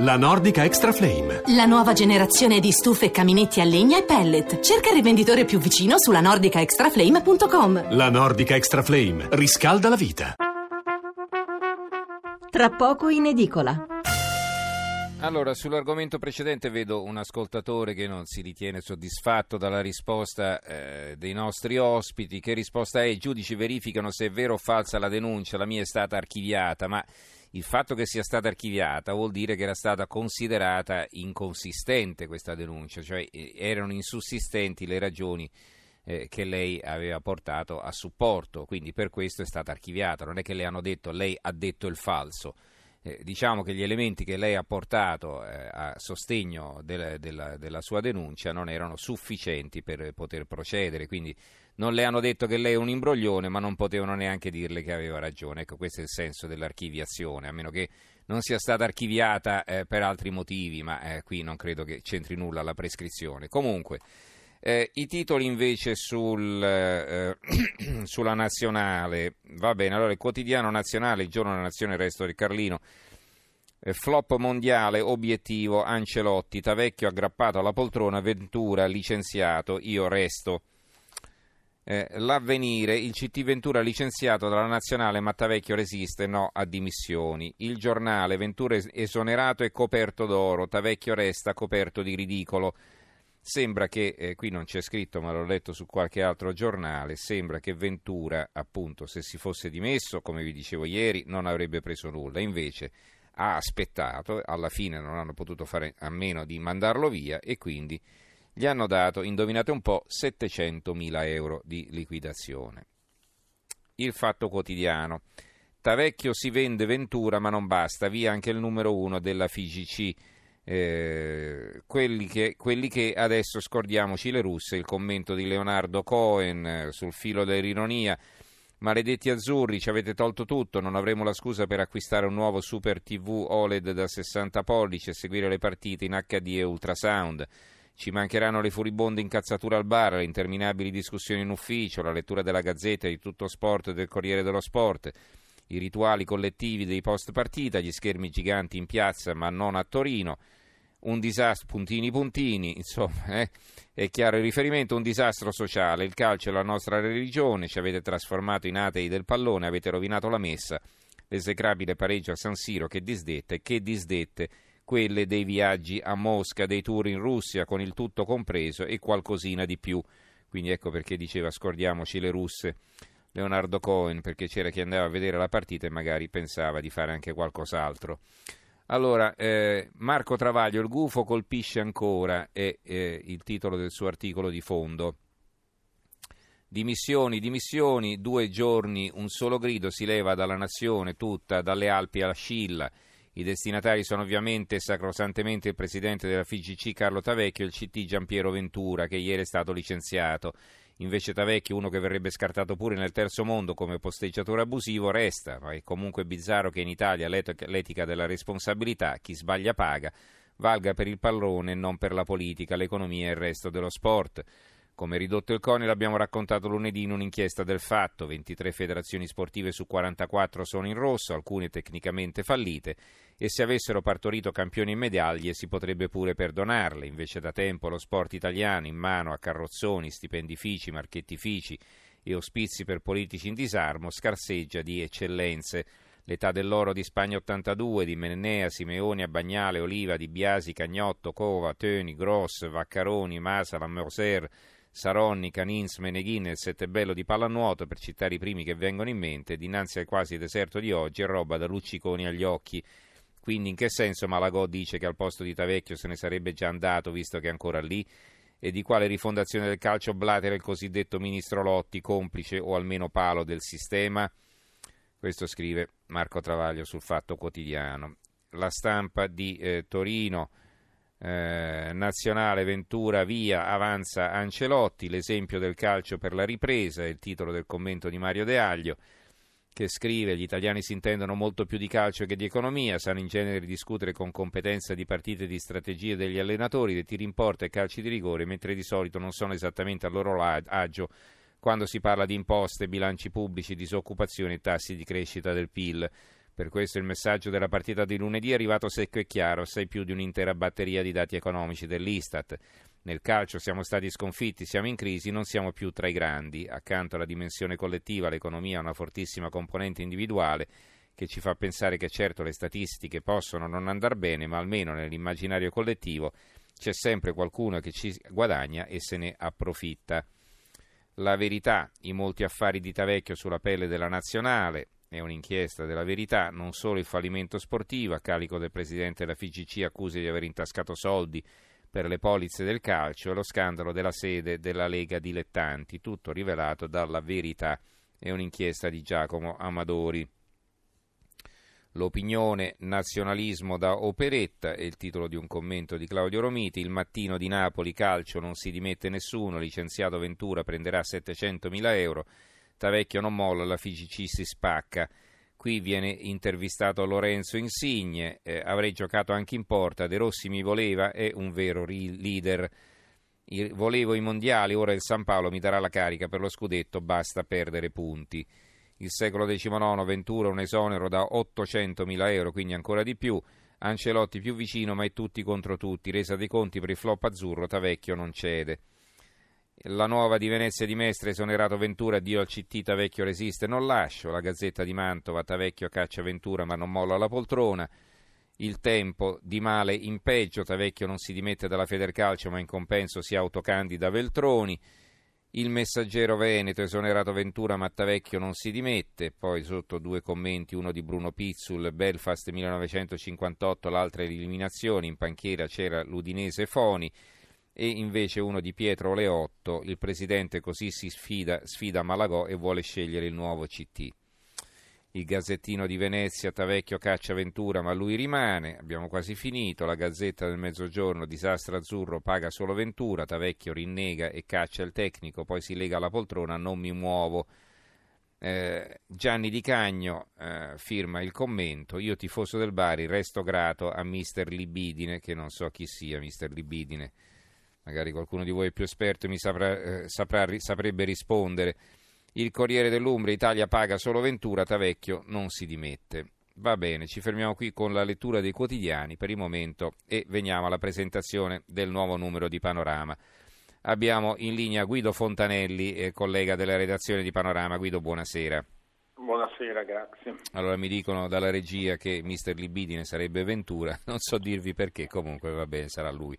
La Nordica Extra Flame. La nuova generazione di stufe e caminetti a legna e pellet. Cerca il rivenditore più vicino sulla nordicaextraflame.com. La Nordica Extra Flame riscalda la vita. Tra poco in edicola. Allora, sull'argomento precedente vedo un ascoltatore che non si ritiene soddisfatto dalla risposta eh, dei nostri ospiti. Che risposta è? I giudici verificano se è vero o falsa la denuncia, la mia è stata archiviata, ma il fatto che sia stata archiviata vuol dire che era stata considerata inconsistente questa denuncia, cioè eh, erano insussistenti le ragioni eh, che lei aveva portato a supporto, quindi per questo è stata archiviata, non è che le hanno detto lei ha detto il falso. Eh, diciamo che gli elementi che lei ha portato eh, a sostegno del, della, della, sua denuncia non erano sufficienti per poter procedere, quindi non le hanno detto che lei è un imbroglione, ma non potevano neanche dirle che aveva ragione. Ecco, questo è il senso dell'archiviazione, a meno che non sia stata archiviata eh, per altri motivi, ma eh, qui non credo che c'entri nulla la prescrizione. Comunque. Eh, I titoli invece sul, eh, sulla nazionale, va bene, allora il quotidiano nazionale, il giorno della nazione, il resto del Carlino, eh, flop mondiale, obiettivo, Ancelotti, Tavecchio aggrappato alla poltrona, Ventura licenziato, io resto. Eh, l'avvenire, il CT Ventura licenziato dalla nazionale, Mattavecchio resiste, no a dimissioni. Il giornale, Ventura esonerato e coperto d'oro, Tavecchio resta coperto di ridicolo. Sembra che, eh, qui non c'è scritto ma l'ho letto su qualche altro giornale, sembra che Ventura, appunto, se si fosse dimesso, come vi dicevo ieri, non avrebbe preso nulla. Invece ha aspettato, alla fine non hanno potuto fare a meno di mandarlo via e quindi gli hanno dato, indovinate un po', 700 mila euro di liquidazione. Il fatto quotidiano. Tavecchio si vende Ventura ma non basta, via anche il numero uno della FIGC eh, quelli, che, quelli, che, adesso scordiamoci le russe, il commento di Leonardo Cohen eh, sul filo dell'ironia. Maledetti azzurri, ci avete tolto tutto, non avremo la scusa per acquistare un nuovo Super TV OLED da 60 pollici e seguire le partite in HD e ultrasound. Ci mancheranno le furibonde incazzature al bar, le interminabili discussioni in ufficio, la lettura della gazzetta di tutto sport e del Corriere dello Sport i rituali collettivi dei post partita, gli schermi giganti in piazza ma non a Torino, un disastro, puntini puntini, insomma, eh, è chiaro il riferimento, un disastro sociale, il calcio è la nostra religione, ci avete trasformato in atei del pallone, avete rovinato la messa, l'esecrabile pareggio a San Siro che disdette, che disdette quelle dei viaggi a Mosca, dei tour in Russia con il tutto compreso e qualcosina di più. Quindi ecco perché diceva scordiamoci le russe. Leonardo Cohen perché c'era chi andava a vedere la partita e magari pensava di fare anche qualcos'altro. Allora, eh, Marco Travaglio, il gufo colpisce ancora, è eh, il titolo del suo articolo di fondo. Dimissioni, dimissioni, due giorni, un solo grido si leva dalla nazione tutta, dalle Alpi alla Scilla. I destinatari sono ovviamente sacrosantemente il presidente della FIGC Carlo Tavecchio e il CT Giampiero Ventura, che ieri è stato licenziato. Invece Tavecchio, uno che verrebbe scartato pure nel terzo mondo come posteggiatore abusivo, resta. È comunque bizzarro che in Italia l'etica della responsabilità, chi sbaglia paga, valga per il pallone e non per la politica, l'economia e il resto dello sport. Come ridotto il CONI l'abbiamo raccontato lunedì in un'inchiesta del fatto, 23 federazioni sportive su 44 sono in rosso, alcune tecnicamente fallite e se avessero partorito campioni in medaglie si potrebbe pure perdonarle, invece da tempo lo sport italiano in mano a carrozzoni, stipendifici, marchettifici e ospizi per politici in disarmo scarseggia di eccellenze. L'età dell'oro di Spagna 82, di Mennea, Simeoni, Bagnale, Oliva, Di Biasi, Cagnotto, Cova, Töni, Gross, Vaccaroni, Masala, Moser, Saronni, Canins, Meneghin e il Settebello di pallanuoto, per citare i primi che vengono in mente, dinanzi al quasi deserto di oggi è roba da lucciconi agli occhi. Quindi in che senso Malagò dice che al posto di Tavecchio se ne sarebbe già andato, visto che è ancora lì? E di quale rifondazione del calcio blatera il cosiddetto ministro Lotti, complice o almeno palo del sistema? Questo scrive Marco Travaglio sul Fatto Quotidiano. La stampa di eh, Torino eh, nazionale Ventura via, avanza Ancelotti, l'esempio del calcio per la ripresa, è il titolo del commento di Mario De Aglio che scrive gli italiani si intendono molto più di calcio che di economia, sanno in genere discutere con competenza di partite di strategie degli allenatori, dei tiri in porta e calci di rigore, mentre di solito non sono esattamente al loro agio quando si parla di imposte, bilanci pubblici, disoccupazione e tassi di crescita del PIL. Per questo il messaggio della partita di lunedì è arrivato secco e chiaro, assai più di un'intera batteria di dati economici dell'Istat. Nel calcio siamo stati sconfitti, siamo in crisi, non siamo più tra i grandi. Accanto alla dimensione collettiva, l'economia ha una fortissima componente individuale che ci fa pensare che certo le statistiche possono non andare bene, ma almeno nell'immaginario collettivo c'è sempre qualcuno che ci guadagna e se ne approfitta. La verità, i molti affari di Tavecchio sulla pelle della nazionale, è un'inchiesta della verità, non solo il fallimento sportivo, a carico del presidente della FIGC accuse di aver intascato soldi per le polizze del calcio e lo scandalo della sede della Lega Dilettanti, tutto rivelato dalla verità. È un'inchiesta di Giacomo Amadori. L'opinione nazionalismo da operetta è il titolo di un commento di Claudio Romiti. Il mattino di Napoli calcio non si dimette nessuno, licenziato Ventura prenderà 700 mila euro, Tavecchio non molla, la FIGC si spacca. Qui viene intervistato Lorenzo Insigne, eh, avrei giocato anche in porta, De Rossi mi voleva, è un vero leader. volevo i mondiali, ora il San Paolo mi darà la carica per lo scudetto, basta perdere punti. Il secolo XIX, Ventura un esonero da 800.000 euro, quindi ancora di più. Ancelotti più vicino, ma è tutti contro tutti. Resa dei conti per il flop azzurro, Tavecchio non cede. La nuova di Venezia di Mestre, esonerato Ventura, Dio al CT, Tavecchio resiste, non lascio. La Gazzetta di Mantova, Tavecchio caccia Ventura ma non molla la poltrona. Il tempo di male in peggio, Tavecchio non si dimette dalla Federcalcio ma in compenso si autocandida Veltroni. Il messaggero Veneto, esonerato Ventura, Mattavecchio non si dimette. Poi sotto due commenti, uno di Bruno Pizzul, Belfast 1958, l'altra eliminazione. In panchiera c'era l'Udinese Foni e invece uno di Pietro Leotto, il presidente così si sfida, sfida Malagò e vuole scegliere il nuovo CT. Il Gazzettino di Venezia, Tavecchio caccia Ventura, ma lui rimane. Abbiamo quasi finito. La Gazzetta del Mezzogiorno, disastro azzurro, paga solo Ventura. Tavecchio rinnega e caccia il tecnico, poi si lega alla poltrona, non mi muovo. Eh, Gianni Di Cagno eh, firma il commento. Io, tifoso del Bari, resto grato a mister Libidine, che non so chi sia mister Libidine magari qualcuno di voi è più esperto mi saprà, eh, saprà, saprebbe rispondere. Il Corriere dell'Umbria, Italia paga solo Ventura, Tavecchio non si dimette. Va bene, ci fermiamo qui con la lettura dei quotidiani per il momento e veniamo alla presentazione del nuovo numero di Panorama. Abbiamo in linea Guido Fontanelli, eh, collega della redazione di Panorama. Guido, buonasera. Buonasera, grazie. Allora mi dicono dalla regia che mister Libidine sarebbe Ventura, non so dirvi perché, comunque va bene, sarà lui.